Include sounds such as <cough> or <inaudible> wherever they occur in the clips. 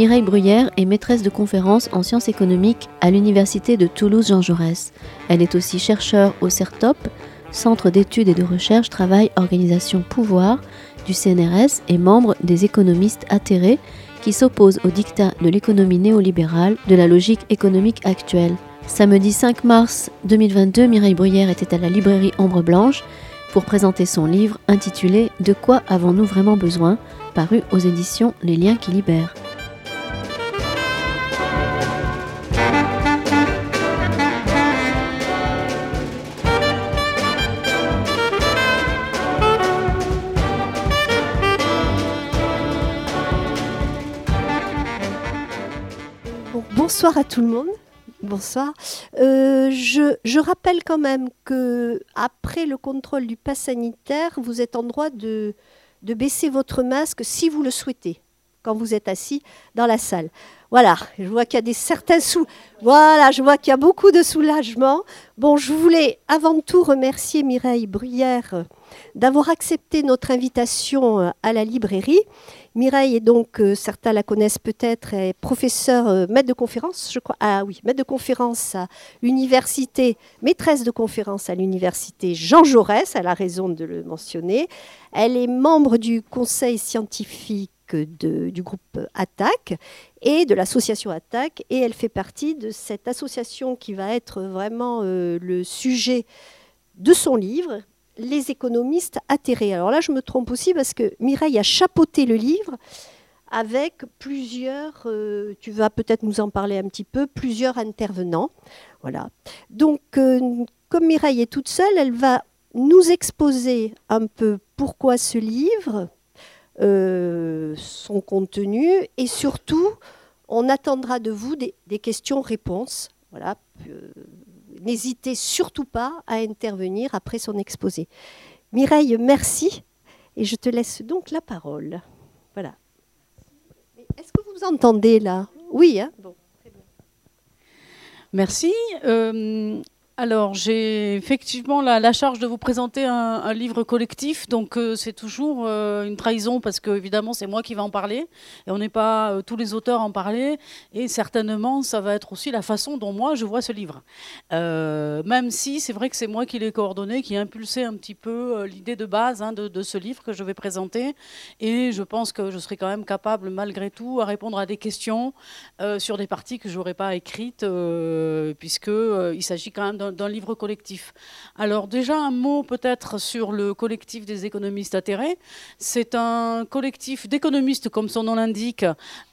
Mireille Bruyère est maîtresse de conférences en sciences économiques à l'Université de Toulouse-Jean Jaurès. Elle est aussi chercheure au CERTOP, Centre d'études et de recherche Travail Organisation Pouvoir du CNRS et membre des économistes atterrés qui s'opposent au dictat de l'économie néolibérale de la logique économique actuelle. Samedi 5 mars 2022, Mireille Bruyère était à la librairie Ombre Blanche pour présenter son livre intitulé De quoi avons-nous vraiment besoin? paru aux éditions Les liens qui libèrent. Bonsoir à tout le monde. Bonsoir. Euh, je, rappelle quand même que après le contrôle du pass sanitaire, vous êtes en droit de, baisser votre masque si vous le souhaitez quand vous êtes assis dans la salle. Voilà, je vois qu'il y a des certains sous. Voilà, je vois qu'il y a beaucoup de soulagement. Bon, je voulais avant tout remercier Mireille Bruyère d'avoir accepté notre invitation à la librairie Mireille est donc, euh, certains la connaissent peut-être, est professeure, euh, maître de conférence, je crois. Ah oui, maître de conférence à l'université, maîtresse de conférence à l'université Jean Jaurès, elle a raison de le mentionner. Elle est membre du conseil scientifique du groupe ATTAC et de l'association ATTAC, et elle fait partie de cette association qui va être vraiment euh, le sujet de son livre, les économistes atterrés. Alors là, je me trompe aussi parce que Mireille a chapeauté le livre avec plusieurs, euh, tu vas peut-être nous en parler un petit peu, plusieurs intervenants. Voilà. Donc, euh, comme Mireille est toute seule, elle va nous exposer un peu pourquoi ce livre, euh, son contenu, et surtout, on attendra de vous des, des questions-réponses. Voilà n'hésitez surtout pas à intervenir après son exposé. Mireille, merci. Et je te laisse donc la parole. Voilà. Est-ce que vous entendez là? Oui, hein? Bon, très bien. Merci. Euh, alors, j'ai effectivement la, charge de vous présenter un, livre collectif, donc euh, c'est toujours euh, une trahison parce que évidemment c'est moi qui vais en parler. Et on n'est pas euh, tous les auteurs à en parler. Et certainement ça va être aussi la façon dont moi je vois ce livre. même si c'est vrai que c'est moi qui l'ai coordonné, qui a impulsé un petit peu l'idée de base hein, de, de, ce livre que je vais présenter. Et je pense que je serai quand même capable malgré tout à répondre à des questions sur des parties que j'aurais pas écrites puisque il s'agit quand même d'un d'un livre collectif. Alors déjà un mot peut-être sur le collectif des économistes atterrés. C'est un collectif d'économistes, comme son nom l'indique,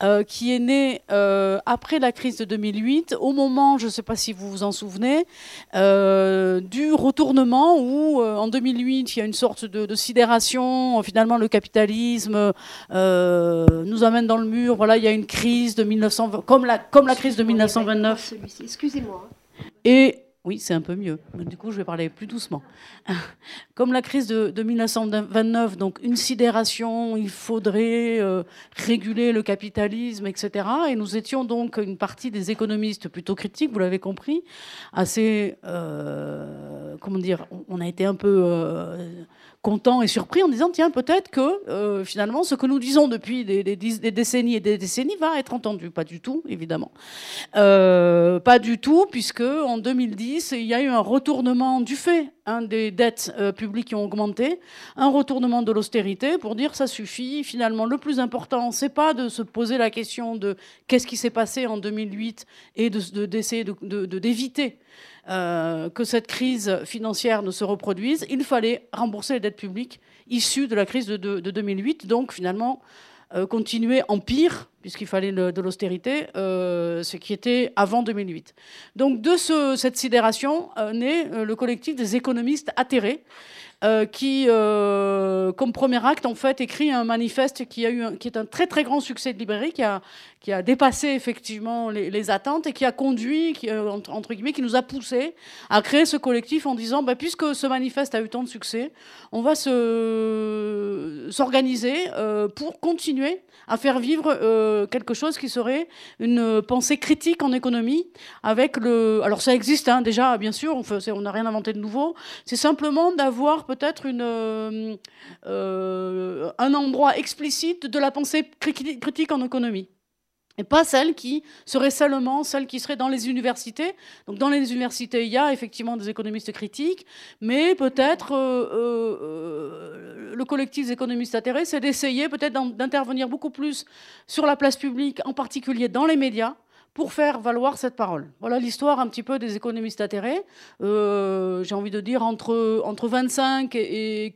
euh, qui est né euh, après la crise de 2008, au moment, je ne sais pas si vous vous en souvenez, euh, du retournement où en 2008 il y a une sorte de, sidération. Finalement, le capitalisme nous amène dans le mur. Voilà, il y a une crise de 1920, comme la, comme la crise de 1929. Excusez-moi. Et oui, c'est un peu mieux. Du coup, je vais parler plus doucement. <laughs> Comme la crise de, 1929, donc une sidération, il faudrait euh, réguler le capitalisme, etc. Et nous étions donc une partie des économistes plutôt critiques, vous l'avez compris, assez, euh, comment dire, on a été un peu euh, content et surpris en disant tiens peut-être que euh, finalement ce que nous disons depuis des, décennies et des décennies va être entendu. Pas du tout évidemment. Euh, pas du tout puisque en 2010 il y a eu un retournement du fait hein, des dettes euh, publiques qui ont augmenté un retournement de l'austérité pour dire ça suffit. Finalement le plus important c'est pas de se poser la question de qu'est-ce qui s'est passé en 2008 et d'essayer de, d'éviter euh, que cette crise financière ne se reproduise, il fallait rembourser les dettes publiques issues de la crise de, 2008. Donc finalement, euh, continuer en pire, puisqu'il fallait de l'austérité, euh, ce qui était avant 2008. Donc de cette sidération naît le collectif des économistes atterrés, euh, qui, euh, comme premier acte, en fait, écrit un manifeste qui, a eu qui est un très très grand succès de librairie, qui a, qui a dépassé effectivement les, attentes et qui a conduit, euh, entre, guillemets, qui nous a poussé à créer ce collectif en disant, bah, puisque ce manifeste a eu tant de succès, on va s'organiser pour continuer à faire vivre quelque chose qui serait une pensée critique en économie avec le... Alors ça existe hein, déjà, bien sûr, on n'a rien inventé de nouveau, c'est simplement d'avoir peut-être euh, euh, un endroit explicite de la pensée critique en économie. Et pas celles qui seraient seulement celles qui seraient dans les universités. Donc dans les universités, il y a effectivement des économistes critiques, mais peut-être euh, euh, le collectif des économistes atterrés, c'est d'essayer peut-être d'intervenir beaucoup plus sur la place publique, en particulier dans les médias, pour faire valoir cette parole. Voilà l'histoire un petit peu des économistes atterrés. Euh, j'ai envie de dire entre, entre 25 et, et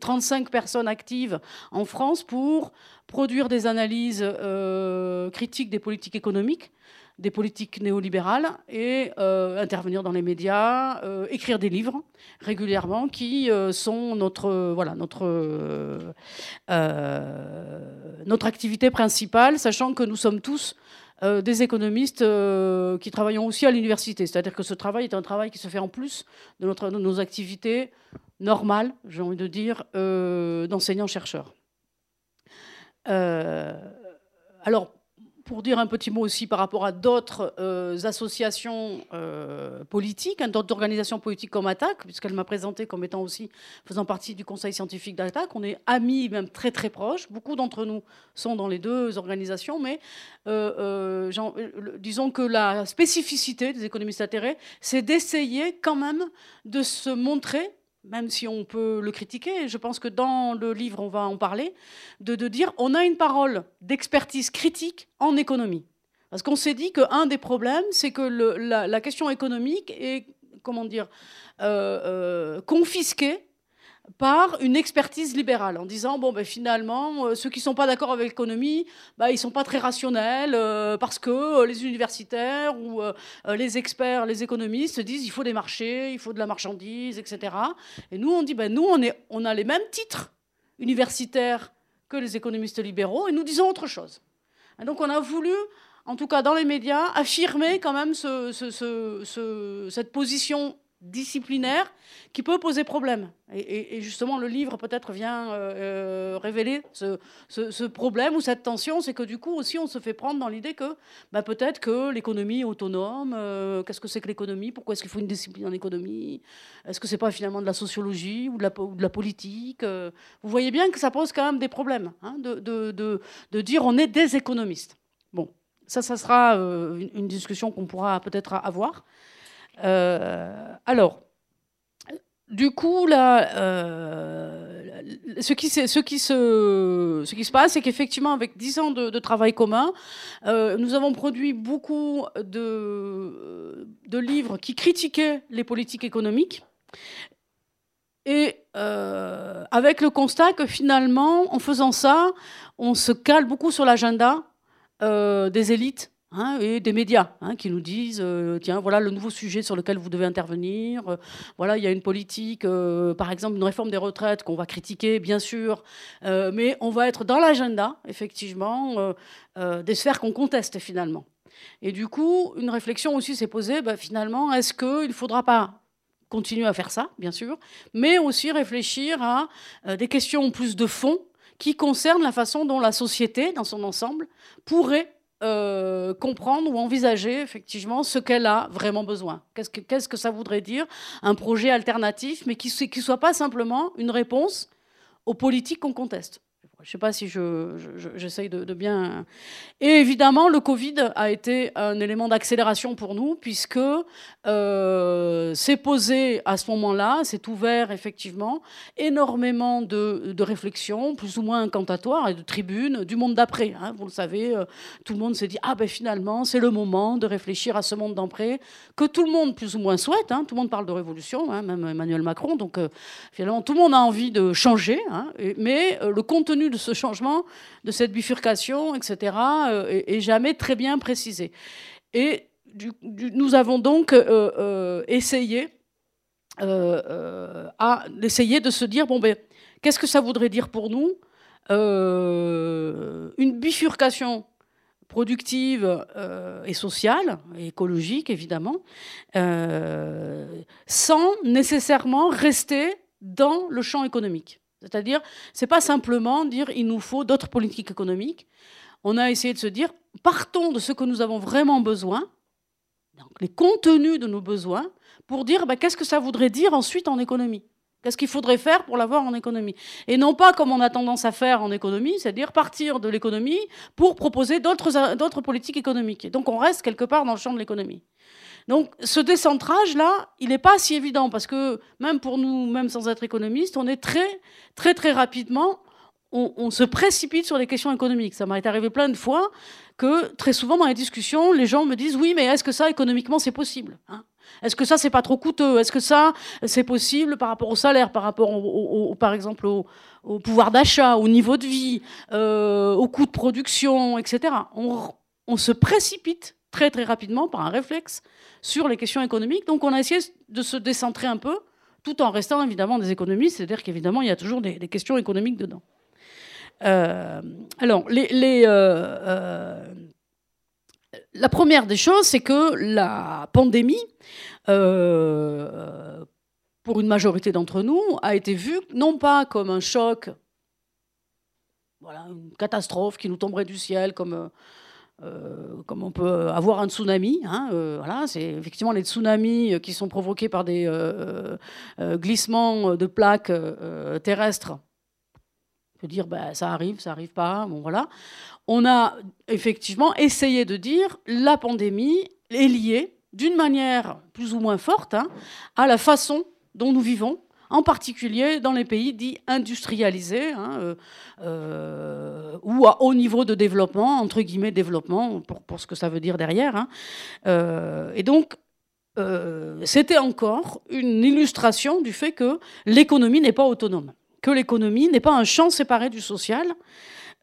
35 personnes actives en France pour produire des analyses euh, critiques des politiques économiques, des politiques néolibérales et euh, intervenir dans les médias, euh, écrire des livres régulièrement qui sont notre activité principale, sachant que nous sommes tous des économistes qui travaillons aussi à l'université. C'est-à-dire que ce travail est un travail qui se fait en plus de, nos activités normales, j'ai envie de dire, d'enseignants-chercheurs. Euh, alors, pour dire un petit mot aussi par rapport à d'autres euh, associations euh, politiques, hein, d'autres organisations politiques comme Attaque, puisqu'elle m'a présenté comme étant aussi faisant partie du conseil scientifique d'Attaque. On est amis, même très très proches. Beaucoup d'entre nous sont dans les deux organisations, mais disons que la spécificité des économistes atterrés, c'est d'essayer quand même de se montrer même si on peut le critiquer, je pense que dans le livre, on va en parler, de, dire on a une parole d'expertise critique en économie. Parce qu'on s'est dit qu'un des problèmes, c'est que la, question économique est, comment dire, euh, euh, confisquée par une expertise libérale, en disant bon ben finalement euh, ceux qui sont pas d'accord avec l'économie, bah ils sont pas très rationnels euh, parce que euh, les universitaires ou les experts, les économistes disent il faut des marchés, il faut de la marchandise, etc. Et nous on dit ben nous on est on a les mêmes titres universitaires que les économistes libéraux et nous disons autre chose. Et donc on a voulu en tout cas dans les médias, affirmer quand même ce, ce, cette position disciplinaire qui peut poser problème. Et, justement, le livre peut-être vient euh, euh, révéler ce, problème ou cette tension, c'est que du coup aussi on se fait prendre dans l'idée que bah, peut-être que l'économie autonome, euh, qu'est-ce que c'est que l'économie, pourquoi est-ce qu'il faut une discipline en économie, est-ce que c'est pas finalement de la sociologie ou de la, de politique? Vous voyez bien que ça pose quand même des problèmes hein, de, de, de, dire on est des économistes. Bon, ça, ça sera une discussion qu'on pourra peut-être avoir. Euh, alors, du coup, là, euh, ce, qui, se, passe, c'est qu'effectivement, avec 10 ans de, travail commun, euh, nous avons produit beaucoup de, livres qui critiquaient les politiques économiques. Et avec le constat que finalement, en faisant ça, on se cale beaucoup sur l'agenda des élites Hein, et des médias hein, qui nous disent euh, tiens voilà le nouveau sujet sur lequel vous devez intervenir euh, voilà il y a une politique euh, par exemple une réforme des retraites qu'on va critiquer bien sûr mais on va être dans l'agenda effectivement des sphères qu'on conteste finalement. Et du coup une réflexion aussi s'est posée bah, finalement est-ce qu'il ne faudra pas continuer à faire ça bien sûr mais aussi réfléchir à des questions plus de fond qui concernent la façon dont la société dans son ensemble pourrait euh, comprendre ou envisager effectivement ce qu'elle a vraiment besoin. Qu'est-ce que, qu'est-ce que ça voudrait dire Un projet alternatif, mais qui ne soit pas simplement une réponse aux politiques qu'on conteste. Je ne sais pas si j'essaye je, de, bien. Et évidemment, le Covid a été un élément d'accélération pour nous, puisque euh, c'est posé à ce moment-là, c'est ouvert effectivement énormément de, de, réflexions, plus ou moins incantatoires, et de tribunes du monde d'après. Hein. vous le savez, euh, tout le monde s'est dit ah ben finalement, c'est le moment de réfléchir à ce monde d'après, que tout le monde plus ou moins souhaite. Hein. tout le monde parle de révolution, hein, même Emmanuel Macron. Donc euh, finalement, tout le monde a envie de changer, mais le contenu de ce changement, de cette bifurcation, etc., euh, est, jamais très bien précisé. Et nous avons donc euh, euh, essayé à de se dire bon ben qu'est-ce que ça voudrait dire pour nous une bifurcation productive et sociale, écologique évidemment, sans nécessairement rester dans le champ économique. C'est-à-dire, c'est pas simplement dire il nous faut d'autres politiques économiques. On a essayé de se dire partons de ce que nous avons vraiment besoin, donc les contenus de nos besoins, pour dire bah, qu'est-ce que ça voudrait dire ensuite en économie? Qu'est-ce qu'il faudrait faire pour l'avoir en économie? Et non pas comme on a tendance à faire en économie, c'est-à-dire partir de l'économie pour proposer d'autres politiques économiques. donc on reste quelque part dans le champ de l'économie. Donc ce décentrage-là, il n'est pas si évident parce que même pour nous, même sans être économiste, on est très, très, très rapidement, on, se précipite sur les questions économiques. Ça m'est arrivé plein de fois que très souvent dans les discussions, les gens me disent oui, mais est-ce que ça économiquement c'est possible? hein? Est-ce que ça c'est pas trop coûteux? Est-ce que ça c'est possible par rapport au salaire, par rapport au, par exemple au, pouvoir d'achat, au niveau de vie, euh, au coût de production, etc. on se précipite très très rapidement par un réflexe sur les questions économiques. Donc on a essayé de se décentrer un peu, tout en restant évidemment des économistes, c'est-à-dire qu'évidemment il y a toujours des, questions économiques dedans. Euh, alors, les, euh, la première des choses, c'est que la pandémie, pour une majorité d'entre nous, a été vue non pas comme un choc, voilà, une catastrophe qui nous tomberait du ciel, comme euh, comme on peut avoir un tsunami. Hein, euh, voilà, c'est effectivement les tsunamis euh, qui sont provoqués par des glissements de plaques terrestres. On peut dire, ben, ça arrive, ça arrive pas. Bon, voilà. On a effectivement essayé de dire la pandémie est liée d'une manière plus ou moins forte hein, à la façon dont nous vivons en particulier dans les pays dits industrialisés hein, euh, euh, ou à haut niveau de développement, entre guillemets développement, pour, ce que ça veut dire derrière. Hein. Euh, et donc, c'était encore une illustration du fait que l'économie n'est pas autonome, que l'économie n'est pas un champ séparé du social,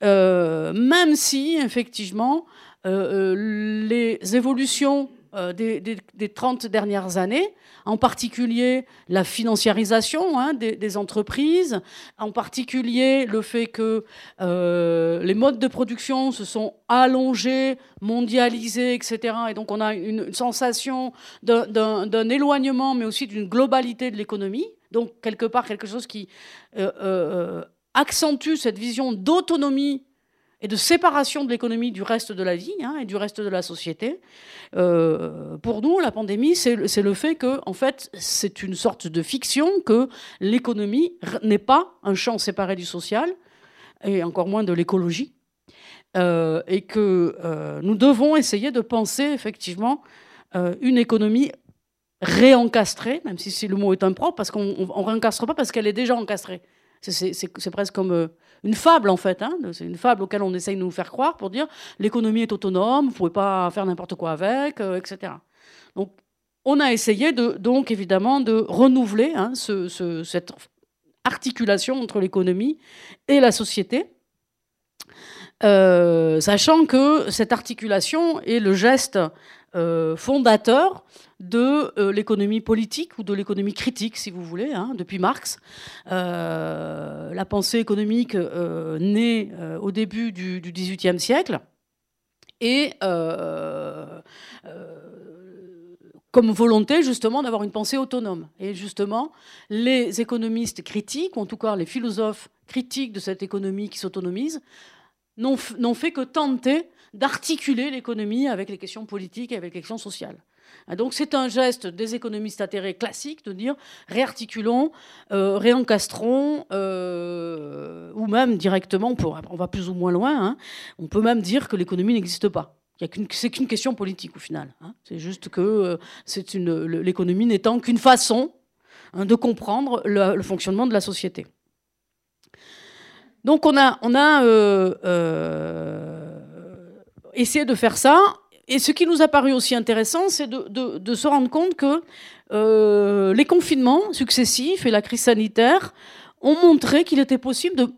même si, effectivement, les évolutions des, des, 30 dernières années en particulier la financiarisation hein, des, entreprises, en particulier le fait que euh, les modes de production se sont allongés, mondialisés, etc. Et donc on a une, sensation d'un éloignement, mais aussi d'une globalité de l'économie. Donc quelque part quelque chose qui euh, euh, accentue cette vision d'autonomie et de séparation de l'économie du reste de la vie hein, et du reste de la société. Euh, pour nous, la pandémie, c'est le fait que, en fait, c'est une sorte de fiction que l'économie n'est pas un champ séparé du social et encore moins de l'écologie, euh, et que euh, nous devons essayer de penser effectivement une économie réencastrée, même si le mot est impropre, parce qu'on ne réencastre pas parce qu'elle est déjà encastrée. C'est presque comme euh, une fable, en fait. Hein. C'est une fable auquel on essaye de nous faire croire pour dire l'économie est autonome, vous ne pouvez pas faire n'importe quoi avec, euh, etc. Donc, on a essayé, de, donc, évidemment, de renouveler hein, cette articulation entre l'économie et la société. Euh, sachant que cette articulation est le geste fondateur de euh, l'économie politique ou de l'économie critique, si vous voulez, hein, depuis Marx. Euh, la pensée économique euh, naît au début du XVIIIe siècle et comme volonté justement d'avoir une pensée autonome. Et justement, les économistes critiques, ou en tout cas les philosophes critiques de cette économie qui s'autonomise, n'ont fait que tenter d'articuler l'économie avec les questions politiques et avec les questions sociales. Ah, donc c'est un geste des économistes atterrés classiques de dire réarticulons, euh, réencastrons, euh, ou même directement, on va plus ou moins loin, hein, on peut même dire que l'économie n'existe pas. C'est qu'une question politique au final. Hein. C'est juste que euh, l'économie n'étant qu'une façon hein, de comprendre le, fonctionnement de la société. Donc on a, on a essayé de faire ça et ce qui nous a paru aussi intéressant, c'est de, se rendre compte que euh, les confinements successifs et la crise sanitaire ont montré qu'il était possible de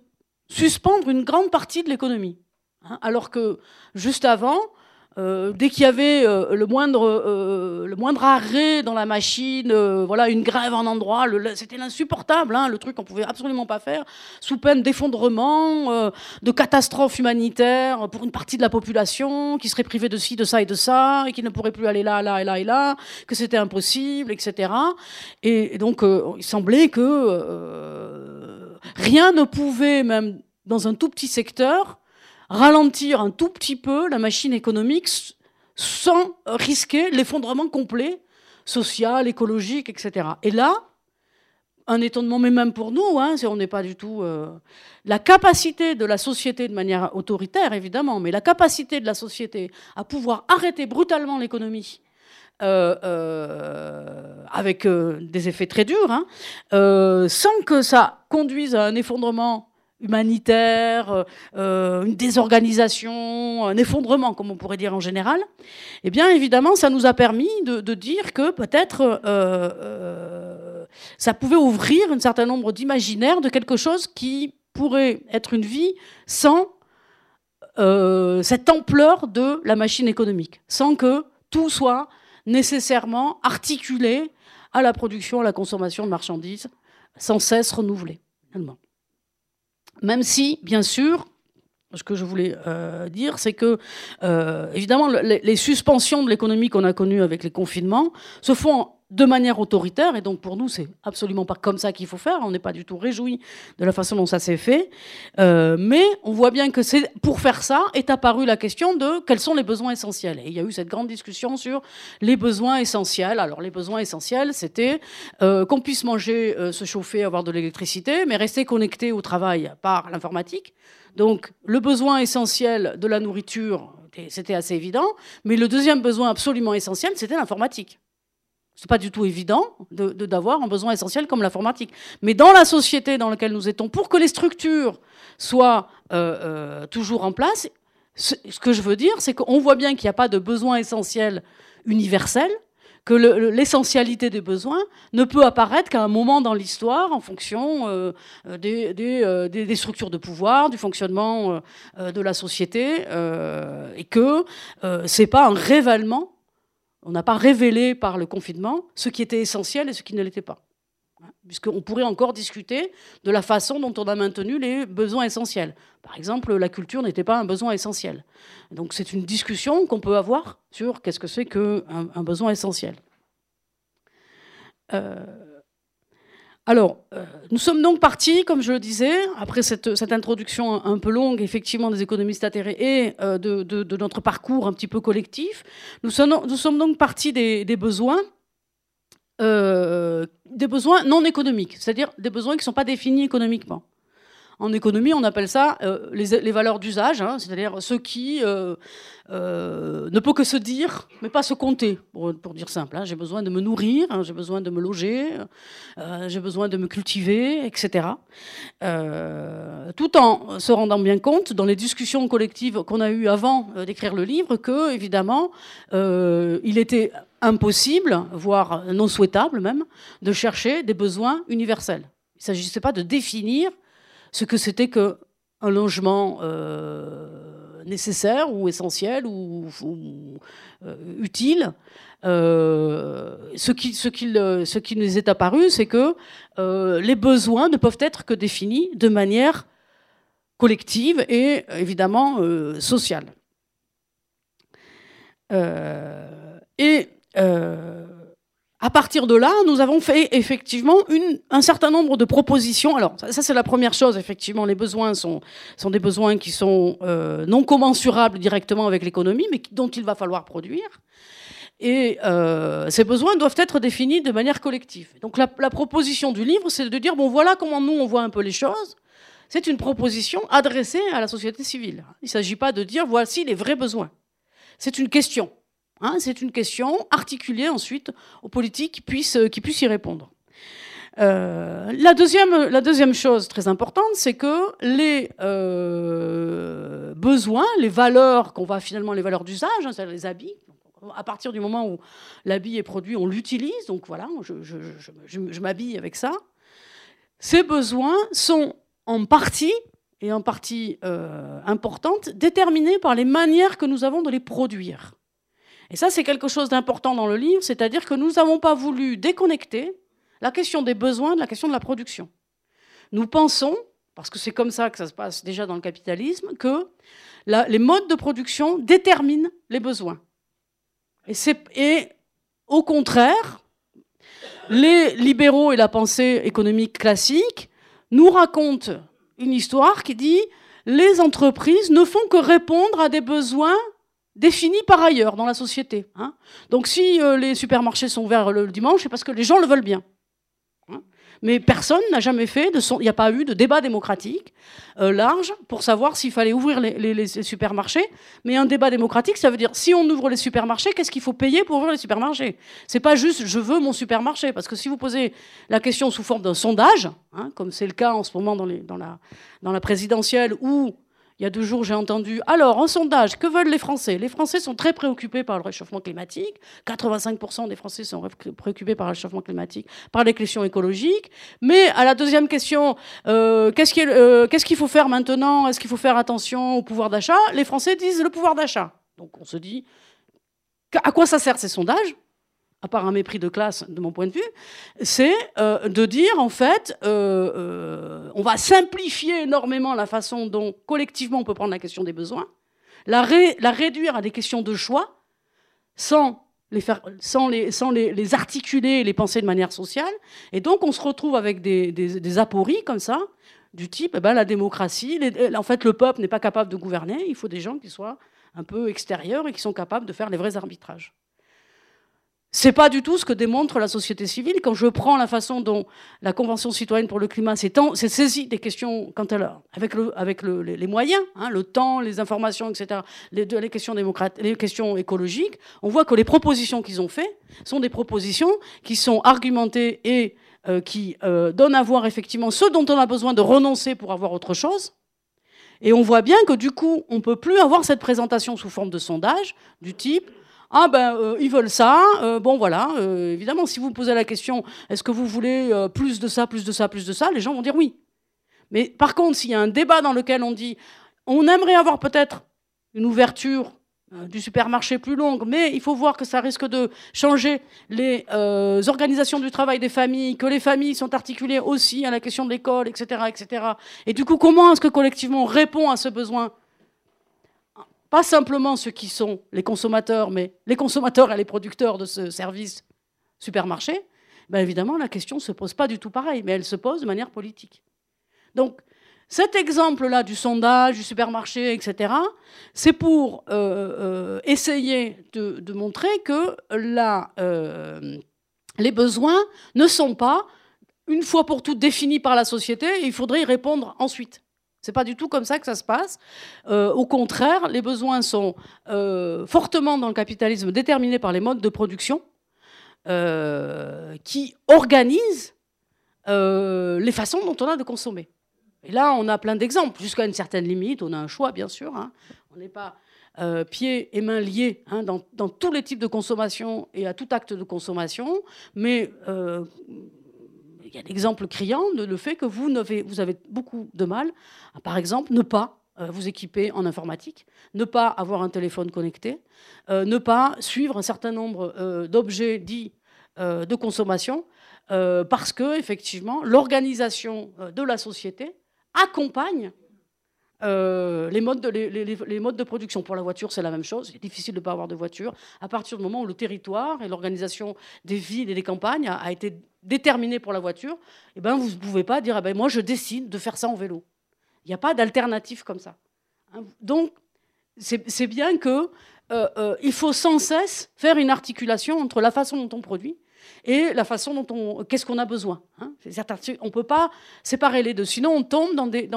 suspendre une grande partie de l'économie. Hein, alors que juste avant, euh, dès qu'il y avait euh, le, moindre, euh, le moindre arrêt dans la machine, voilà, une grève en endroit, c'était l'insupportable, hein, le truc qu'on pouvait absolument pas faire, sous peine d'effondrement, de catastrophe humanitaire pour une partie de la population qui serait privée de ci, de ça et de ça, et qui ne pourrait plus aller là, là et là et là, que c'était impossible, etc. Et, donc, il semblait que rien ne pouvait, même dans un tout petit secteur, ralentir un tout petit peu la machine économique sans risquer l'effondrement complet, social, écologique, etc. Et là, un étonnement, mais même pour nous, hein, on n'est pas du tout... Euh, la capacité de la société, de manière autoritaire évidemment, mais la capacité de la société à pouvoir arrêter brutalement l'économie, euh, euh, avec des effets très durs, hein, sans que ça conduise à un effondrement humanitaire, une désorganisation, un effondrement, comme on pourrait dire en général, eh bien évidemment, ça nous a permis de, dire que peut-être ça pouvait ouvrir un certain nombre d'imaginaires de quelque chose qui pourrait être une vie sans euh, cette ampleur de la machine économique, sans que tout soit nécessairement articulé à la production, à la consommation de marchandises, sans cesse renouvelée. Même si, bien sûr, ce que je voulais euh, dire, c'est que, euh, évidemment, les, les, suspensions de l'économie qu'on a connues avec les confinements se font de manière autoritaire, et donc pour nous, c'est absolument pas comme ça qu'il faut faire. On n'est pas du tout réjoui de la façon dont ça s'est fait, euh, mais on voit bien que c'est pour faire ça est apparue la question de quels sont les besoins essentiels. Et il y a eu cette grande discussion sur les besoins essentiels. Alors les besoins essentiels, c'était euh, qu'on puisse manger, euh, se chauffer, avoir de l'électricité, mais rester connecté au travail par l'informatique. Donc le besoin essentiel de la nourriture, c'était assez évident, mais le deuxième besoin absolument essentiel, c'était l'informatique. C'est pas du tout évident de, d'avoir un besoin essentiel comme l'informatique. Mais dans la société dans laquelle nous étions, pour que les structures soient euh, euh, toujours en place, ce, que je veux dire, c'est qu'on voit bien qu'il n'y a pas de besoin essentiel universel, que l'essentialité des besoins ne peut apparaître qu'à un moment dans l'histoire en fonction euh, des, structures de pouvoir, du fonctionnement de la société, et que c'est pas un révèlement on n'a pas révélé par le confinement ce qui était essentiel et ce qui ne l'était pas. Puisqu'on pourrait encore discuter de la façon dont on a maintenu les besoins essentiels. Par exemple, la culture n'était pas un besoin essentiel. Donc c'est une discussion qu'on peut avoir sur qu'est-ce que c'est qu'un un besoin essentiel. Euh, alors, euh, nous sommes donc partis, comme je le disais, après cette, introduction un, peu longue, effectivement, des économistes atterrés et euh, de, notre parcours un petit peu collectif. Nous sommes, donc partis des, besoins, euh, des besoins non économiques, c'est-à-dire des besoins qui ne sont pas définis économiquement. En économie, on appelle ça euh, les, valeurs d'usage, hein, c'est-à-dire ce qui euh, euh, ne peut que se dire, mais pas se compter, pour, dire simple. Hein. J'ai besoin de me nourrir, hein, j'ai besoin de me loger, j'ai besoin de me cultiver, etc. tout en se rendant bien compte, dans les discussions collectives qu'on a eues avant d'écrire le livre, que, évidemment, il était impossible, voire non souhaitable même, de chercher des besoins universels. Il ne s'agissait pas de définir ce que c'était qu'un logement euh, nécessaire ou essentiel ou, euh, utile. Euh, ce, qui, ce, ce qui nous est apparu, c'est que les besoins ne peuvent être que définis de manière collective et évidemment sociale. et à partir de là, nous avons fait effectivement un certain nombre de propositions. Alors, ça, c'est la première chose, effectivement, les besoins sont, sont des besoins qui sont euh, non commensurables directement avec l'économie, mais dont il va falloir produire. Et euh, ces besoins doivent être définis de manière collective. Donc la, la proposition du livre, c'est de dire, bon, voilà comment nous, on voit un peu les choses. C'est une proposition adressée à la société civile. Il ne s'agit pas de dire, voici les vrais besoins. C'est une question. Hein, c'est une question articulée ensuite aux politiques qui puissent, qui puissent y répondre. Euh, la, deuxième, chose très importante, c'est que les euh, besoins, les valeurs qu'on va finalement, les valeurs d'usage, hein, c'est-à-dire les habits, à partir du moment où l'habit est produit, on l'utilise, donc voilà, je, m'habille avec ça. Ces besoins sont en partie, et en partie euh, importante, déterminés par les manières que nous avons de les produire. Et ça, c'est quelque chose d'important dans le livre, c'est-à-dire que nous n'avons pas voulu déconnecter la question des besoins de la question de la production. Nous pensons, parce que c'est comme ça que ça se passe déjà dans le capitalisme, que les modes de production déterminent les besoins. Et, au contraire, les libéraux et la pensée économique classique nous racontent une histoire qui dit les entreprises ne font que répondre à des besoins défini par ailleurs dans la société. Hein. Donc si euh, les supermarchés sont ouverts le dimanche, c'est parce que les gens le veulent bien. Hein. Mais personne n'a jamais fait. Il n'y a pas eu de débat démocratique euh, large pour savoir s'il fallait ouvrir les, supermarchés. Mais un débat démocratique, ça veut dire si on ouvre les supermarchés, qu'est-ce qu'il faut payer pour ouvrir les supermarchés? C'est pas juste je veux mon supermarché, parce que si vous posez la question sous forme d'un sondage, hein, comme c'est le cas en ce moment dans, les, dans, la, dans la présidentielle, où il y a deux jours, j'ai entendu alors, en sondage, que veulent les Français? Les Français sont très préoccupés par le réchauffement climatique. 85% des Français sont préoccupés par le réchauffement climatique, par les questions écologiques. Mais à la deuxième question, euh, euh, qu'est-ce qu'il faut faire maintenant? Est-ce qu'il faut faire attention au pouvoir d'achat? Les Français disent le pouvoir d'achat. Donc on se dit, à quoi ça sert ces sondages? À part un mépris de classe de mon point de vue, c'est euh, de dire en fait, euh, euh, on va simplifier énormément la façon dont collectivement on peut prendre la question des besoins, la, réduire à des questions de choix, sans les, faire, sans, les, sans les, articuler et les penser de manière sociale. Et donc on se retrouve avec des, apories comme ça, du type, eh ben, la démocratie, en fait le peuple n'est pas capable de gouverner, il faut des gens qui soient un peu extérieurs et qui sont capables de faire les vrais arbitrages. C'est pas du tout ce que démontre la société civile. Quand je prends la façon dont la Convention citoyenne pour le climat s'est saisie des questions, quand elle, avec, le, avec les moyens, hein, le temps, les informations, etc., les, questions les questions écologiques, on voit que les propositions qu'ils ont faites sont des propositions qui sont argumentées et euh, qui euh, donnent à voir effectivement ce dont on a besoin de renoncer pour avoir autre chose. Et on voit bien que du coup, on peut plus avoir cette présentation sous forme de sondage du type ah ben, euh, ils veulent ça. Euh, bon, voilà. Euh, évidemment, si vous posez la question, est-ce que vous voulez plus de ça, plus de ça, plus de ça, les gens vont dire oui. Mais par contre, s'il y a un débat dans lequel on dit, on aimerait avoir peut-être une ouverture du supermarché plus longue, mais il faut voir que ça risque de changer les organisations du travail des familles, que les familles sont articulées aussi à la question de l'école, etc., etc. Et du coup, comment est-ce que collectivement on répond à ce besoin pas simplement ceux qui sont les consommateurs, mais les consommateurs et les producteurs de ce service supermarché, ben évidemment, la question ne se pose pas du tout pareil, mais elle se pose de manière politique. Donc, cet exemple-là du sondage, du supermarché, etc., c'est pour euh, euh, essayer de, montrer que euh, les besoins ne sont pas, une fois pour toutes, définis par la société, et il faudrait y répondre ensuite. C'est pas du tout comme ça que ça se passe. Euh, au contraire, les besoins sont euh, fortement dans le capitalisme déterminés par les modes de production euh, qui organisent les façons dont on a de consommer. Et là, on a plein d'exemples. Jusqu'à une certaine limite, on a un choix, bien sûr. Hein. On n'est pas pieds et mains liés hein, dans, dans, tous les types de consommation et à tout acte de consommation, mais y a l'exemple criant de le fait que vous avez, beaucoup de mal par exemple, ne pas euh, vous équiper en informatique, ne pas avoir un téléphone connecté, euh, ne pas suivre un certain nombre euh, d'objets dits de consommation, parce que effectivement l'organisation de la société accompagne euh, les, modes de, production pour la voiture, c'est la même chose. C'est difficile de ne pas avoir de voiture. À partir du moment où le territoire et l'organisation des villes et des campagnes a, été déterminé pour la voiture, eh ben, vous ne pouvez pas dire ah ben, moi, je décide de faire ça en vélo. Il n'y a pas d'alternative comme ça. Hein, donc, c'est bien que euh, euh, il faut sans cesse faire une articulation entre la façon dont on produit et la façon dont on qu'est-ce qu'on a besoin. Hein. On ne peut pas séparer les deux, sinon on tombe dans des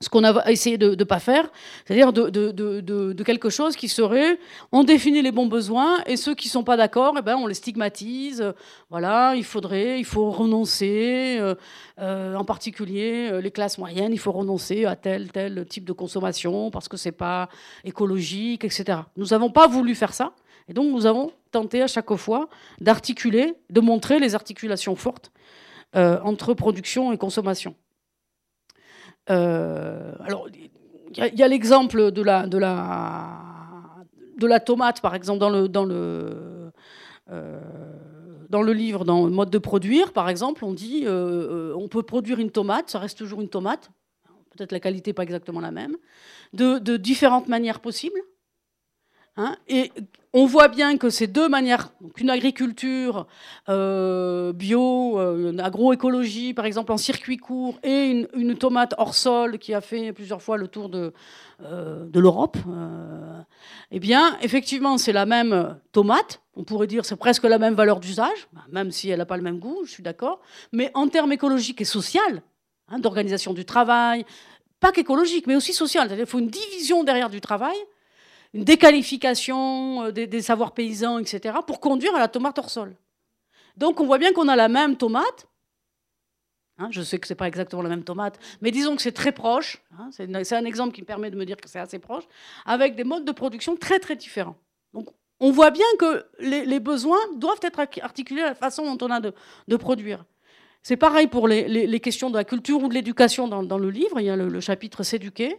ce qu'on a essayé de ne pas faire, c'est-à-dire de, quelque chose qui serait, on définit les bons besoins et ceux qui ne sont pas d'accord, eh ben, on les stigmatise. Voilà, il faudrait, il faut renoncer, euh, euh, en particulier euh, les classes moyennes, il faut renoncer à tel, tel type de consommation parce que ce n'est pas écologique, etc. Nous n'avons pas voulu faire ça et donc nous avons tenté à chaque fois d'articuler, de montrer les articulations fortes entre production et consommation. Euh, alors, il y a, l'exemple de la, de, la, de la tomate, par exemple, dans le, dans le, euh, dans le livre, dans le mode de produire, par exemple, on dit euh, on peut produire une tomate, ça reste toujours une tomate, peut-être la qualité pas exactement la même, de, de différentes manières possibles. Hein, et on voit bien que ces deux manières, une agriculture euh, bio, euh, une agroécologie, par exemple en circuit court, et une, tomate hors sol qui a fait plusieurs fois le tour de, euh, l'Europe, eh bien, effectivement, c'est la même tomate. On pourrait dire c'est presque la même valeur d'usage, même si elle n'a pas le même goût, je suis d'accord. Mais en termes écologiques et sociaux, hein, d'organisation du travail, pas qu'écologique, mais aussi social. Il faut une division derrière du travail une déqualification euh, des, savoirs paysans, etc., pour conduire à la tomate hors sol. Donc on voit bien qu'on a la même tomate. Hein, je sais que ce n'est pas exactement la même tomate, mais disons que c'est très proche. Hein, c'est un exemple qui me permet de me dire que c'est assez proche, avec des modes de production très très différents. Donc on voit bien que les, besoins doivent être articulés à la façon dont on a de, produire. C'est pareil pour les, questions de la culture ou de l'éducation dans, le livre. Il y a le, le chapitre S'éduquer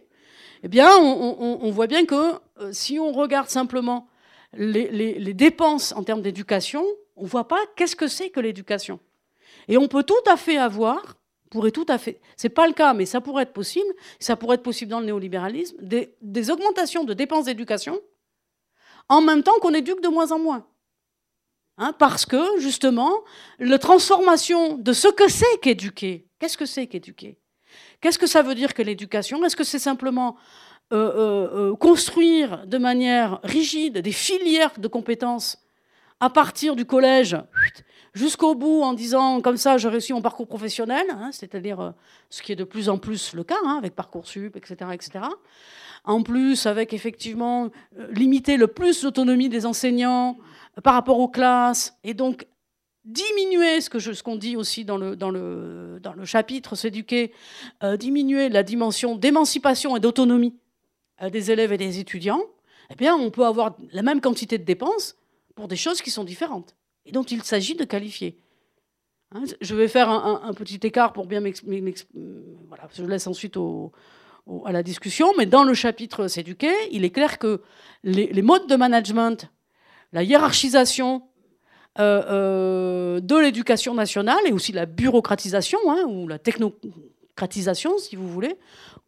eh bien, on, voit bien que euh, si on regarde simplement les, dépenses en termes d'éducation, on ne voit pas qu'est-ce que c'est que l'éducation. Et on peut tout à fait avoir, pourrait tout à fait, c'est pas le cas, mais ça pourrait être possible, ça pourrait être possible dans le néolibéralisme, des, augmentations de dépenses d'éducation en même temps qu'on éduque de moins en moins. Hein, parce que, justement, la transformation de ce que c'est qu'éduquer, qu'est-ce que c'est qu'éduquer? Qu'est-ce que ça veut dire que l'éducation? Est-ce que c'est simplement euh, euh, euh, construire de manière rigide des filières de compétences à partir du collège jusqu'au bout en disant comme ça j'ai réussi mon parcours professionnel, hein, c'est-à-dire ce qui est de plus en plus le cas hein, avec Parcoursup, etc., etc. En plus, avec effectivement limiter le plus l'autonomie des enseignants par rapport aux classes et donc diminuer ce que ce qu'on dit aussi dans le, chapitre s'éduquer, euh, diminuer la dimension d'émancipation et d'autonomie euh, des élèves et des étudiants, eh bien, on peut avoir la même quantité de dépenses pour des choses qui sont différentes et dont il s'agit de qualifier. Hein, je vais faire un, petit écart pour bien m'expliquer. Voilà, je laisse ensuite à la discussion, mais dans le chapitre s'éduquer, il est clair que les modes de management, la hiérarchisation euh, euh, de l'éducation nationale et aussi la bureaucratisation, hein, ou la technocratisation, si vous voulez,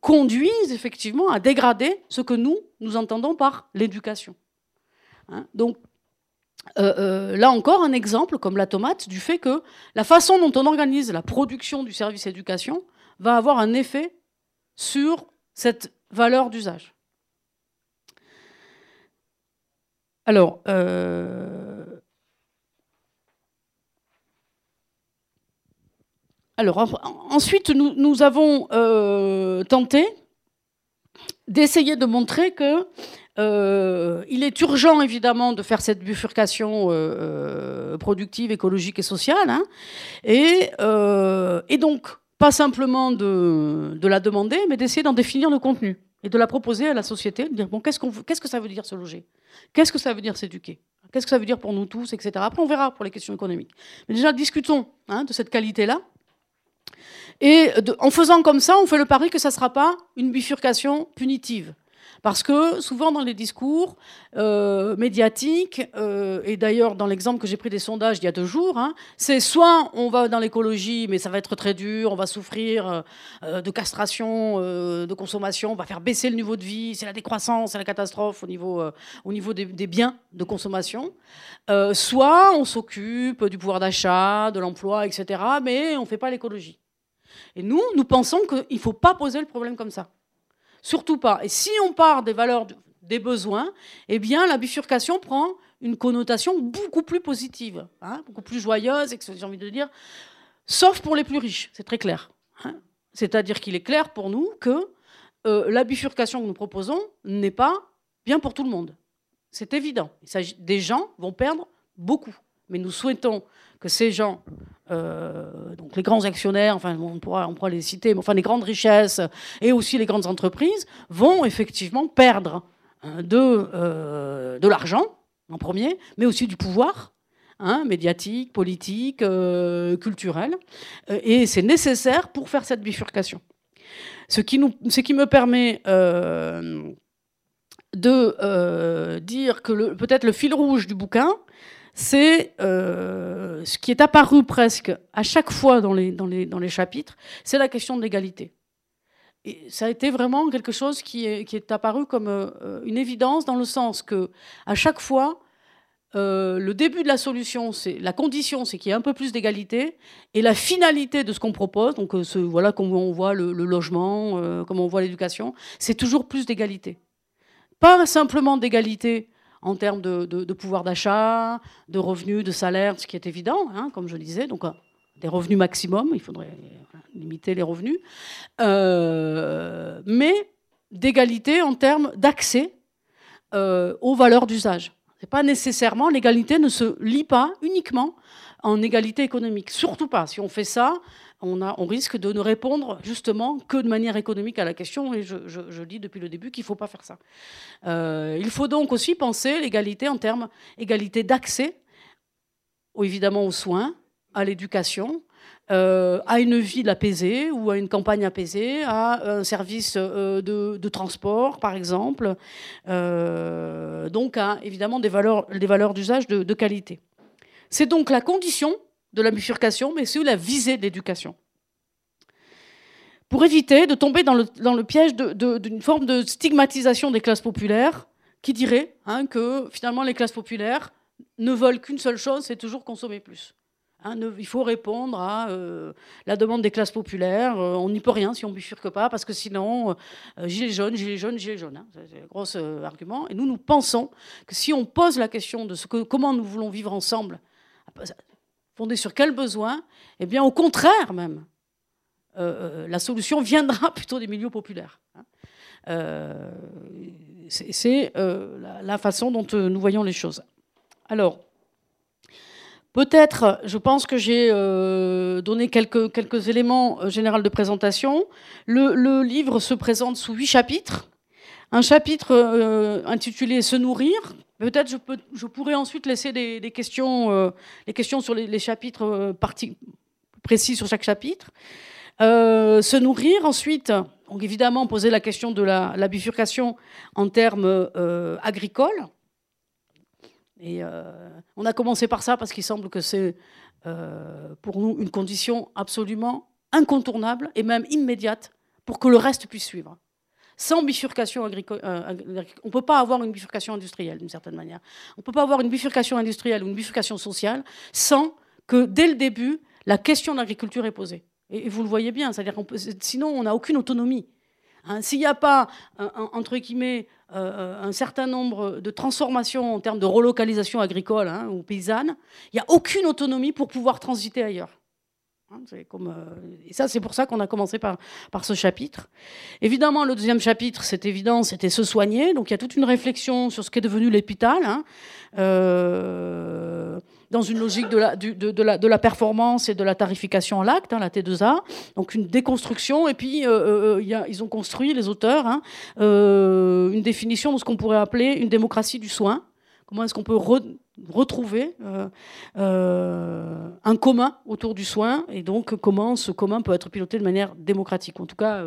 conduisent effectivement à dégrader ce que nous, nous entendons par l'éducation. Hein. donc, euh, là encore, un exemple, comme la tomate, du fait que la façon dont on organise la production du service éducation va avoir un effet sur cette valeur d'usage. Alors, Alors, ensuite, nous, avons euh, tenté d'essayer de montrer que euh, il est urgent, évidemment, de faire cette bifurcation euh, productive, écologique et sociale. Hein. et, donc, pas simplement de, la demander, mais d'essayer d'en définir le contenu et de la proposer à la société, de dire, bon, qu'est-ce, qu'est-ce que ça veut dire se loger? Qu'est-ce que ça veut dire s'éduquer? Qu'est-ce que ça veut dire pour nous tous, etc. Après, on verra pour les questions économiques. Mais déjà, discutons hein, de cette qualité-là. Et en faisant comme ça, on fait le pari que ça ne sera pas une bifurcation punitive. Parce que souvent dans les discours euh, médiatiques, euh, et d'ailleurs dans l'exemple que j'ai pris des sondages il y a deux jours, hein, c'est soit on va dans l'écologie, mais ça va être très dur, on va souffrir euh, de castration, de consommation, on va faire baisser le niveau de vie, c'est la décroissance, c'est la catastrophe au niveau, au niveau des, des, biens de consommation. soit on s'occupe du pouvoir d'achat, de l'emploi, etc., mais on ne fait pas l'écologie. Et nous, nous pensons qu'il ne faut pas poser le problème comme ça. Surtout pas. Et si on part des valeurs des besoins, eh bien, la bifurcation prend une connotation beaucoup plus positive, hein, beaucoup plus joyeuse, j'ai envie de dire, sauf pour les plus riches, c'est très clair. Hein. C'est-à-dire qu'il est clair pour nous que euh, la bifurcation que nous proposons n'est pas bien pour tout le monde. C'est évident. Des gens vont perdre beaucoup. Mais nous souhaitons que ces gens euh, donc les grands actionnaires, enfin on pourra, les citer, mais enfin les grandes richesses et aussi les grandes entreprises vont effectivement perdre hein, de, euh, de l'argent en premier, mais aussi du pouvoir. Hein, médiatique, politique, euh, culturel, et c'est nécessaire pour faire cette bifurcation. Ce qui me permet de dire que peut-être le fil rouge du bouquin, c'est euh, ce qui est apparu presque à chaque fois dans les, chapitres, c'est la question de l'égalité. et ça a été vraiment quelque chose qui est, apparu comme euh, une évidence dans le sens que à chaque fois, euh, le début de la solution, c'est la condition, c'est qu'il y ait un peu plus d'égalité, et la finalité de ce qu'on propose, donc euh, ce, voilà comment on voit le, logement, comment on voit l'éducation, c'est toujours plus d'égalité. Pas simplement d'égalité en termes de, pouvoir d'achat, de revenus, de salaire, ce qui est évident, hein, comme je disais, donc des revenus maximum, il faudrait limiter les revenus, euh, mais d'égalité en termes d'accès euh, aux valeurs d'usage. C'est pas nécessairement l'égalité ne se lie pas uniquement en égalité économique. Surtout pas. Si on fait ça, on, a, on risque de ne répondre justement que de manière économique à la question. Et je, dis depuis le début qu'il ne faut pas faire ça. Euh, il faut donc aussi penser l'égalité en termes égalité d'accès, évidemment aux soins, à l'éducation, euh, à une ville apaisée ou à une campagne apaisée, à un service euh, de, transport, par exemple. Donc, à évidemment des valeurs, des valeurs d'usage de, qualité. C'est donc la condition de la bifurcation, mais c'est la visée de l'éducation. Pour éviter de tomber dans le, piège d'une forme de stigmatisation des classes populaires, qui dirait hein, que finalement les classes populaires ne veulent qu'une seule chose, c'est toujours consommer plus. Hein, il faut répondre à euh, la demande des classes populaires. Euh, on n'y peut rien si on bifurque pas, parce que sinon, euh, gilets jaunes, gilets jaunes, gilets jaunes. Hein, c'est un gros argument. Et nous, nous pensons que si on pose la question de comment nous voulons vivre ensemble, sur quels besoins, eh bien, au contraire même, la solution viendra <laughs> plutôt des milieux populaires. Hein. c'est la, façon dont nous voyons les choses. Alors, Peut-être, je pense que j'ai euh, donné quelques, éléments euh, généraux de présentation. Le, livre se présente sous huit chapitres. Un chapitre euh, intitulé Se nourrir. Peut-être je, je pourrais ensuite laisser des, questions, les questions sur les, chapitres précis sur chaque chapitre. se nourrir, ensuite, donc évidemment poser la question de la, la bifurcation en termes agricoles. Et euh, on a commencé par ça parce qu'il semble que c'est euh, pour nous une condition absolument incontournable et même immédiate pour que le reste puisse suivre. Sans bifurcation agricole, euh, on ne peut pas avoir une bifurcation industrielle d'une certaine manière. On ne peut pas avoir une bifurcation industrielle ou une bifurcation sociale sans que dès le début, la question de l'agriculture est posée. Et, vous le voyez bien, c'est-à-dire sinon on n'a aucune autonomie. Hein, s'il n'y a pas, entre guillemets, euh, un certain nombre de transformations en termes de relocalisation agricole hein, ou paysanne, il n'y a aucune autonomie pour pouvoir transiter ailleurs. Hein, euh, et ça, c'est pour ça qu'on a commencé par, ce chapitre. Évidemment, le deuxième chapitre, c'est évident, c'était se soigner. Donc il y a toute une réflexion sur ce qu'est devenu l'hôpital. Hein. Euh, dans une logique de la, performance et de la tarification en l'acte, hein, la T2A, donc une déconstruction, et puis euh, ils ont construit, les auteurs, une définition de ce qu'on pourrait appeler une démocratie du soin. Comment est-ce qu'on peut retrouver un commun autour du soin, et donc comment ce commun peut être piloté de manière démocratique, en tout cas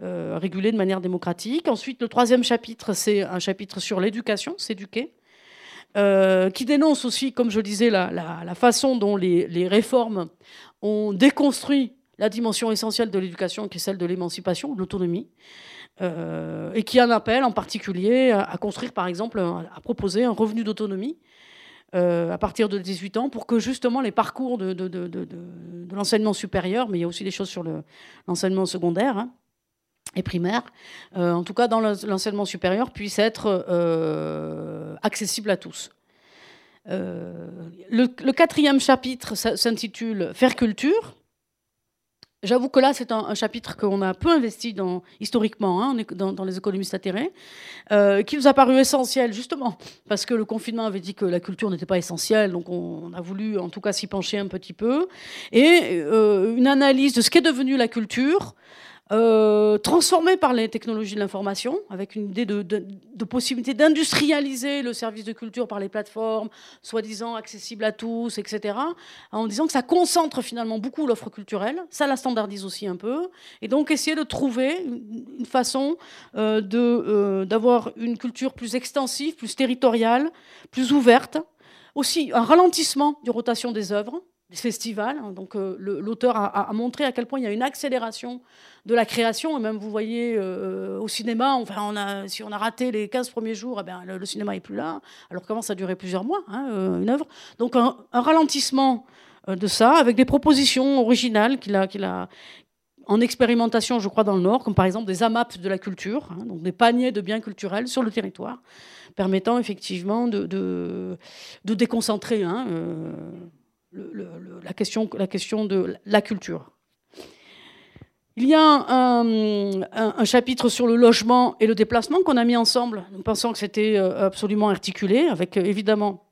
régulé de manière démocratique. Ensuite, le troisième chapitre, c'est un chapitre sur l'éducation, s'éduquer. Euh, qui dénonce aussi, comme je disais, la, la, façon dont les, les, réformes ont déconstruit la dimension essentielle de l'éducation, qui est celle de l'émancipation, de l'autonomie, euh, et qui en appelle en particulier à, construire, par exemple, à proposer un revenu d'autonomie euh, à partir de 18 ans pour que justement les parcours de, de, de, l'enseignement supérieur, mais il y a aussi des choses sur l'enseignement secondaire, hein, et primaire, euh, en tout cas dans l'enseignement supérieur, puisse être euh, accessible à tous. Euh, le, quatrième chapitre s'intitule Faire culture. J'avoue que là, c'est un, chapitre qu'on a peu investi historiquement hein, dans, dans, les économistes atterrés, qui nous a paru essentiel, justement, parce que le confinement avait dit que la culture n'était pas essentielle, donc on, a voulu en tout cas s'y pencher un petit peu. Et une analyse de ce qu'est devenu la culture, euh, transformé par les technologies de l'information, avec une idée de, de, possibilité d'industrialiser le service de culture par les plateformes, soi-disant accessibles à tous, etc., en disant que ça concentre finalement beaucoup l'offre culturelle, ça la standardise aussi un peu, et donc essayer de trouver une, façon euh, euh, d'avoir une culture plus extensive, plus territoriale, plus ouverte, aussi un ralentissement du rotation des œuvres, des festivals. Hein. Donc l'auteur a, montré à quel point il y a une accélération de la création. Et même, vous voyez, au cinéma, enfin, on a, si on a raté les 15 premiers jours, eh bien, le, cinéma n'est plus là, alors qu'avant, ça durait plusieurs mois, hein, une œuvre. Donc un, ralentissement de ça, avec des propositions originales qu'il a, qu'il a, en expérimentation, je crois, dans le Nord, comme par exemple des AMAP de la culture, hein, donc des paniers de biens culturels sur le territoire, permettant effectivement de, de, déconcentrer hein, euh, la, question, la question de la culture. Il y a un, chapitre sur le logement et le déplacement qu'on a mis ensemble. Nous pensons que c'était euh, absolument articulé, avec euh, évidemment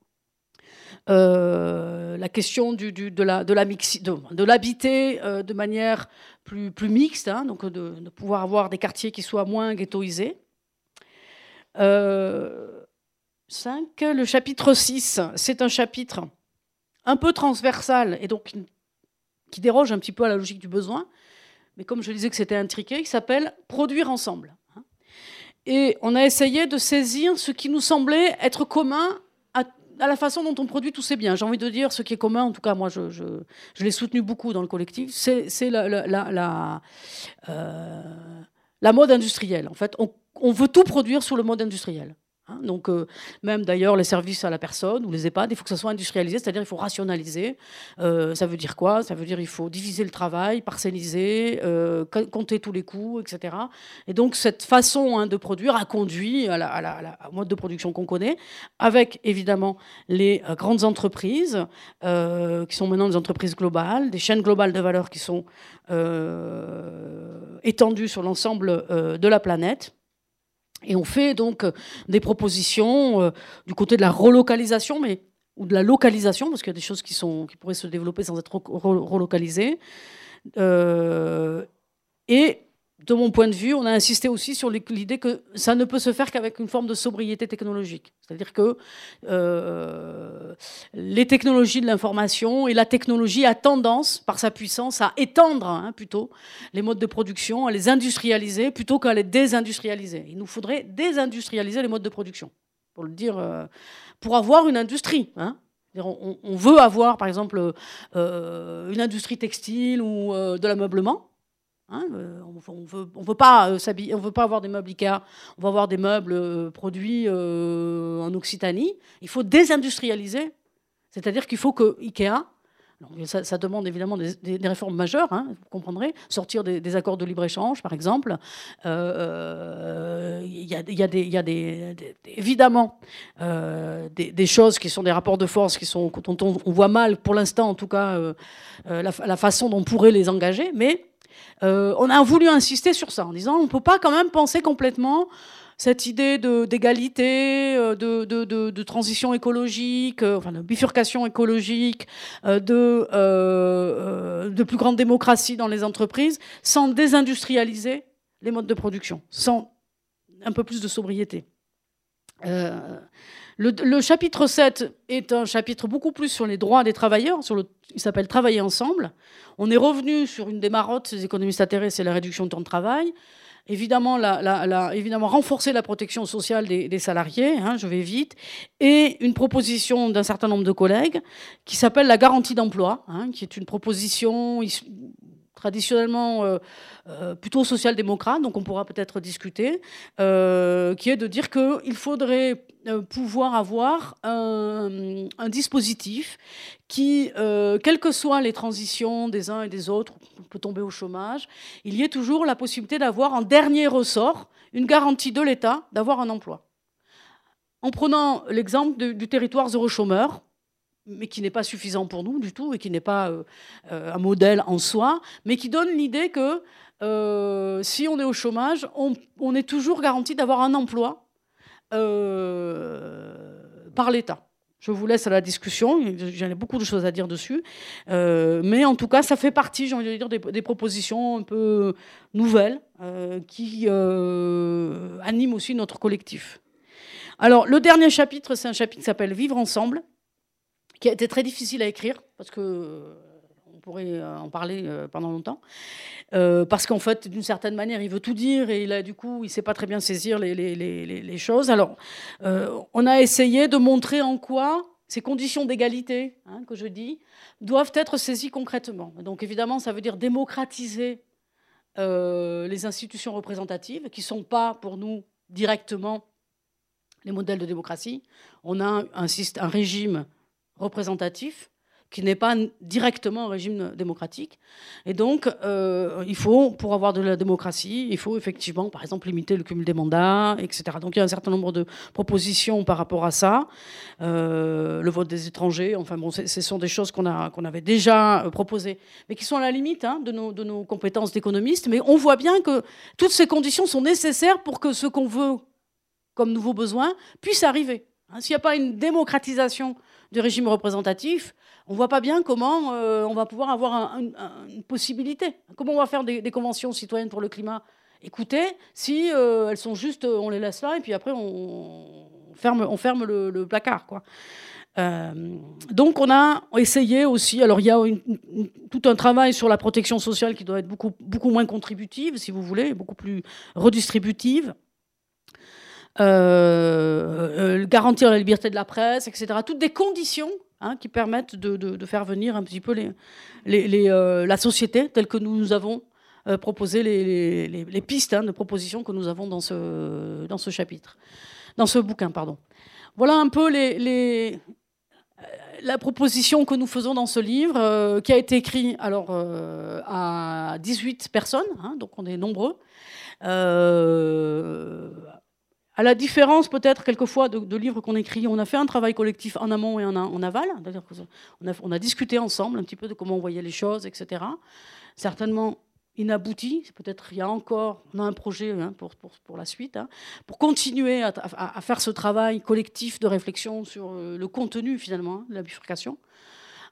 la question du, de la, de l'habiter de manière plus, plus mixte, hein, donc de, pouvoir avoir des quartiers qui soient moins ghettoisés. 5. Euh, le chapitre 6, c'est un chapitre un peu transversal et donc qui déroge un petit peu à la logique du besoin, mais comme je disais que c'était intriqué, il s'appelle Produire ensemble. Et on a essayé de saisir ce qui nous semblait être commun à la façon dont on produit tous ces biens. J'ai envie de dire ce qui est commun, en tout cas moi je, l'ai soutenu beaucoup dans le collectif, c'est euh, la, mode industrielle. En fait, on, on veut tout produire sur le mode industriel. Hein, donc, euh, même d'ailleurs, les services à la personne ou les EHPAD, il faut que ça soit industrialisé, c'est-à-dire il faut rationaliser. Euh, ça veut dire quoi? Ça veut dire il faut diviser le travail, parcelliser, euh, compter tous les coûts, etc. Et donc, cette façon hein, de produire a conduit à la, mode de production qu'on connaît, avec évidemment les grandes entreprises, qui sont maintenant des entreprises globales, des chaînes globales de valeur qui sont étendues sur l'ensemble de la planète. Et on fait donc euh, des propositions euh, du côté de la relocalisation, mais ou de la localisation, parce qu'il y a des choses qui, sont, qui pourraient se développer sans être relocalisées. Euh, et de mon point de vue, on a insisté aussi sur l'idée que ça ne peut se faire qu'avec une forme de sobriété technologique. C'est-à-dire que euh, les technologies de l'information et la technologie a tendance, par sa puissance, à étendre hein, plutôt les modes de production, à les industrialiser plutôt qu'à les désindustrialiser. Il nous faudrait désindustrialiser les modes de production, pour le dire, euh, pour avoir une industrie. Hein. On, veut avoir, par exemple, euh, une industrie textile ou de l'ameublement. Hein, euh, on on veut, pas euh, veut pas avoir des meubles Ikea, on va avoir des meubles euh, produits en Occitanie. Il faut désindustrialiser. C'est-à-dire qu'il faut que Ikea, ça, demande évidemment des, réformes majeures, hein, vous comprendrez, sortir des, accords de libre-échange, par exemple. Il y, a, des, évidemment des, choses qui sont des rapports de force qui sont, dont on, voit mal, pour l'instant en tout cas, la, la, façon dont on pourrait les engager, mais euh, on a voulu insister sur ça en disant on ne peut pas quand même penser complètement cette idée d'égalité, euh, de, transition écologique, euh, enfin de bifurcation écologique, de plus grande démocratie dans les entreprises, sans désindustrialiser les modes de production, sans un peu plus de sobriété. Le, chapitre 7 est un chapitre beaucoup plus sur les droits des travailleurs, il s'appelle Travailler ensemble. On est revenu sur une des marottes des économistes atterrés, c'est la réduction du temps de travail. Évidemment renforcer la protection sociale des, salariés, hein, je vais vite, et une proposition d'un certain nombre de collègues qui s'appelle la garantie d'emploi, hein, qui est une proposition traditionnellement euh, euh, plutôt social-démocrate, donc on pourra peut-être discuter, euh, qui est de dire qu'il faudrait pouvoir avoir un, dispositif qui, quelles que soient les transitions des uns et des autres, on peut tomber au chômage, il y ait toujours la possibilité d'avoir en dernier ressort une garantie de l'État d'avoir un emploi. En prenant l'exemple du territoire zéro chômeur, mais qui n'est pas suffisant pour nous du tout et qui n'est pas euh, euh, un modèle en soi, mais qui donne l'idée que euh, si on est au chômage, on, est toujours garanti d'avoir un emploi par l'État. Je vous laisse à la discussion, j'en ai beaucoup de choses à dire dessus, mais en tout cas, ça fait partie, j'ai envie de dire, des, propositions un peu nouvelles qui animent aussi notre collectif. Alors, le dernier chapitre, c'est un chapitre qui s'appelle Vivre ensemble qui a été très difficile à écrire, parce que euh, on pourrait euh, en parler euh, pendant longtemps, parce qu'en fait, d'une certaine manière, il veut tout dire et il du coup, il ne sait pas très bien saisir les, choses. Alors, on a essayé de montrer en quoi ces conditions d'égalité hein, que je dis, doivent être saisies concrètement. Donc évidemment, ça veut dire démocratiser les institutions représentatives, qui ne sont pas pour nous directement les modèles de démocratie. On a un, un régime représentatif qui n'est pas directement un régime démocratique. Et donc, euh, il faut, pour avoir de la démocratie, il faut effectivement, par exemple, limiter le cumul des mandats, etc. Donc, il y a un certain nombre de propositions par rapport à ça. Euh, le vote des étrangers, enfin bon, ce sont des choses qu'on qu'on avait déjà euh, proposées, mais qui sont à la limite hein, de, nos, de nos compétences d'économistes. Mais on voit bien que toutes ces conditions sont nécessaires pour que ce qu'on veut comme nouveau besoin puisse arriver. Hein, s'il n'y a pas une démocratisation du régime représentatif, on ne voit pas bien comment euh, on va pouvoir avoir une possibilité. Comment on va faire des, conventions citoyennes pour le climat? Écoutez, si euh, elles sont juste, on les laisse là et puis après on ferme, on ferme le, placard. Quoi. Euh, donc on a essayé aussi, alors il y a tout un travail sur la protection sociale qui doit être beaucoup, beaucoup moins contributive, si vous voulez, beaucoup plus redistributive. Garantir la liberté de la presse, etc. Toutes des conditions Hein, qui permettent de, faire venir un petit peu euh, la société telle que nous avons euh, proposé les, pistes hein, de propositions que nous avons dans ce, chapitre, dans ce bouquin, pardon. Voilà un peu euh, la proposition que nous faisons dans ce livre, qui a été écrit alors à 18 personnes, hein, donc on est nombreux. À la différence peut-être quelquefois de, livres qu'on écrit, on a fait un travail collectif en amont et en, aval. On a, discuté ensemble un petit peu de comment on voyait les choses, etc. Certainement inabouti. Peut-être il y a encore, un projet hein, pour, la suite, hein, pour continuer à, faire ce travail collectif de réflexion sur euh, le contenu finalement hein, de la bifurcation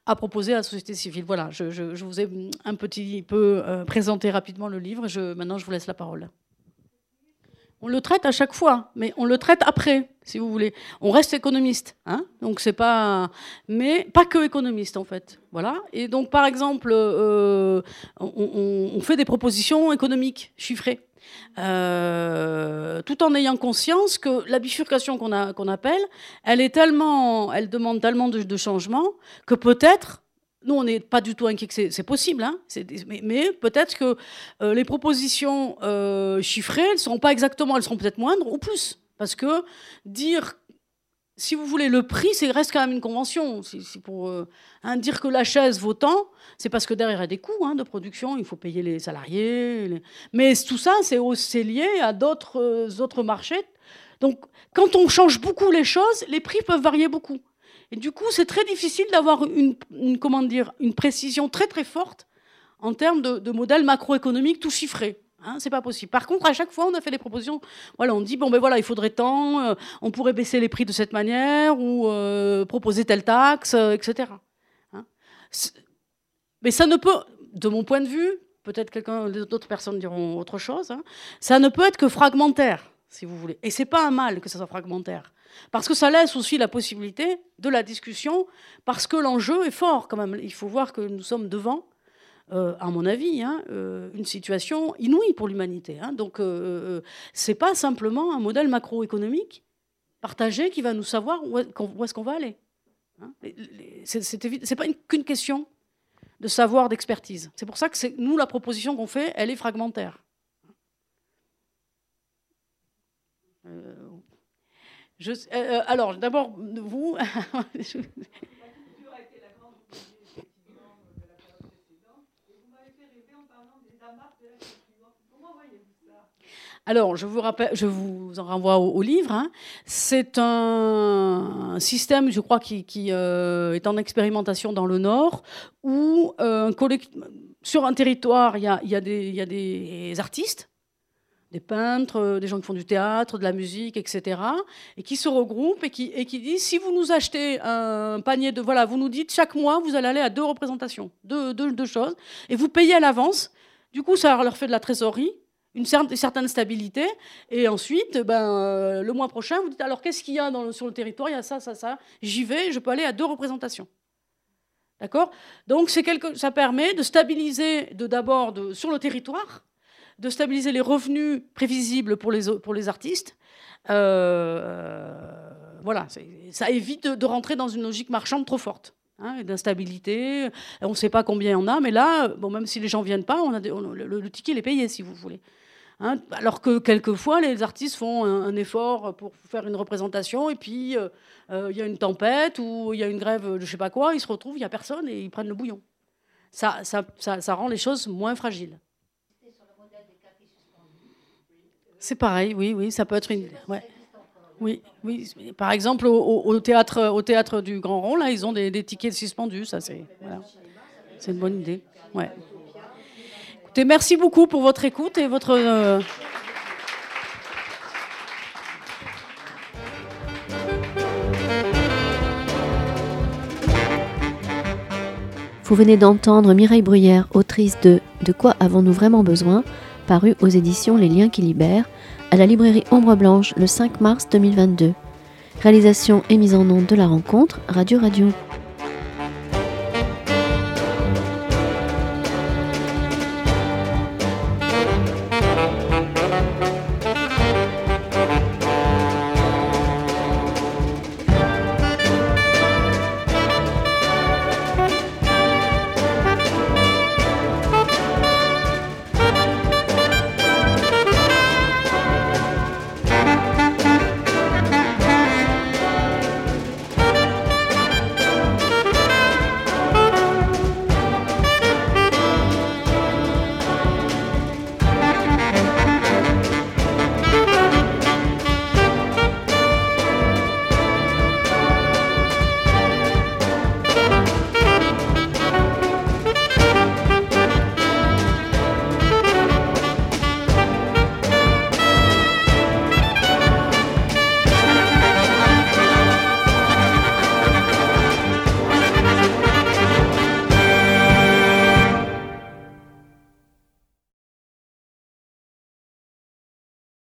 à proposer à la société civile. Voilà, je vous ai un petit peu euh, présenté rapidement le livre. Je, maintenant, je vous laisse la parole. On le traite à chaque fois, mais on le traite après, si vous voulez. On reste économiste, hein donc c'est pas, mais pas que économiste en fait, voilà. Et donc par exemple, euh, on, fait des propositions économiques chiffrées. Euh, tout en ayant conscience que la bifurcation qu'on appelle, elle est tellement, elle demande tellement de, de changements que peut-être nous, on n'est pas du tout inquiet que c'est possible, hein. mais, peut-être que euh, les propositions euh, chiffrées, elles ne seront pas exactement, elles seront peut-être moindres ou plus. Parce que dire, si vous voulez, le prix, c'est reste quand même une convention. pour euh, hein, dire que la chaise vaut tant, c'est parce que derrière il y a des coûts hein, de production, il faut payer les salariés. Mais tout ça, c'est lié à d'autres autres marchés. Donc, quand on change beaucoup les choses, les prix peuvent varier beaucoup. Et du coup, c'est très difficile d'avoir une, comment dire, une précision très très forte en termes de, de modèle macroéconomique tout chiffré. Hein, c'est pas possible. Par contre, à chaque fois, on a fait des propositions. Voilà, on dit bon ben voilà, il faudrait tant, euh, on pourrait baisser les prix de cette manière ou euh, proposer telle taxe, euh, etc. Hein. Mais ça ne peut, de mon point de vue, peut-être quelqu'un, d'autres personnes diront autre chose. Hein, ça ne peut être que fragmentaire, si vous voulez. Et c'est pas un mal que ça soit fragmentaire. Parce que ça laisse aussi la possibilité de la discussion, parce que l'enjeu est fort quand même. Il faut voir que nous sommes devant, euh, à mon avis, hein, euh, une situation inouïe pour l'humanité. Hein. Donc, euh, ce n'est pas simplement un modèle macroéconomique partagé qui va nous savoir où est-ce qu'on va aller. Hein. Ce n'est pas qu'une question de savoir, d'expertise. C'est pour ça que nous, la proposition qu'on fait, elle est fragmentaire. Je, euh, alors, d'abord, vous. <laughs> Alors, je vous, rappelle, je vous en renvoie au, livre. Hein. C'est un, système, je crois, qui, euh, est en expérimentation dans le Nord, où euh, sur un territoire, il y a, y a, des artistes des peintres, euh, des gens qui font du théâtre, de la musique, etc., et qui se regroupent et qui, disent si vous nous achetez un panier de. Voilà, vous nous dites chaque mois, vous allez aller à deux représentations, deux, choses, et vous payez à l'avance. Du coup, ça leur fait de la trésorerie, une certaine stabilité, et ensuite, ben, euh, le mois prochain, vous dites alors qu'est-ce qu'il y a sur le territoire? Il y a ça, ça, ça. J'y vais, je peux aller à deux représentations. D'accord? Donc, quelque, ça permet de stabiliser de, d'abord sur le territoire de stabiliser les revenus prévisibles pour les, pour les artistes. Euh, voilà, ça évite de, rentrer dans une logique marchande trop forte. Hein, d'instabilité, on ne sait pas combien il y en a, mais là, bon, même si les gens viennent pas, on a le, ticket est payé si vous voulez. Hein, alors que quelquefois, les artistes font un, effort pour faire une représentation, et puis euh, euh, il y a une tempête ou il y a une grève de je sais pas quoi, ils se retrouvent, il n'y a personne et ils prennent le bouillon. Ça, ça, ça, rend les choses moins fragiles. C'est pareil, oui, oui, ça peut être une. Ouais. Oui, oui. Par exemple, au, théâtre, du Grand Rond, là, ils ont des, tickets suspendus. Ça, c'est c'est une bonne idée. Ouais. Merci beaucoup pour votre écoute et votre. Euh, Vous venez d'entendre Mireille Bruyère, autrice de De quoi avons-nous vraiment besoin? Paru aux éditions Les Liens qui libèrent, à la librairie Ombre Blanche le 5 mars 2022. Réalisation et mise en onde de la rencontre Radio Radio.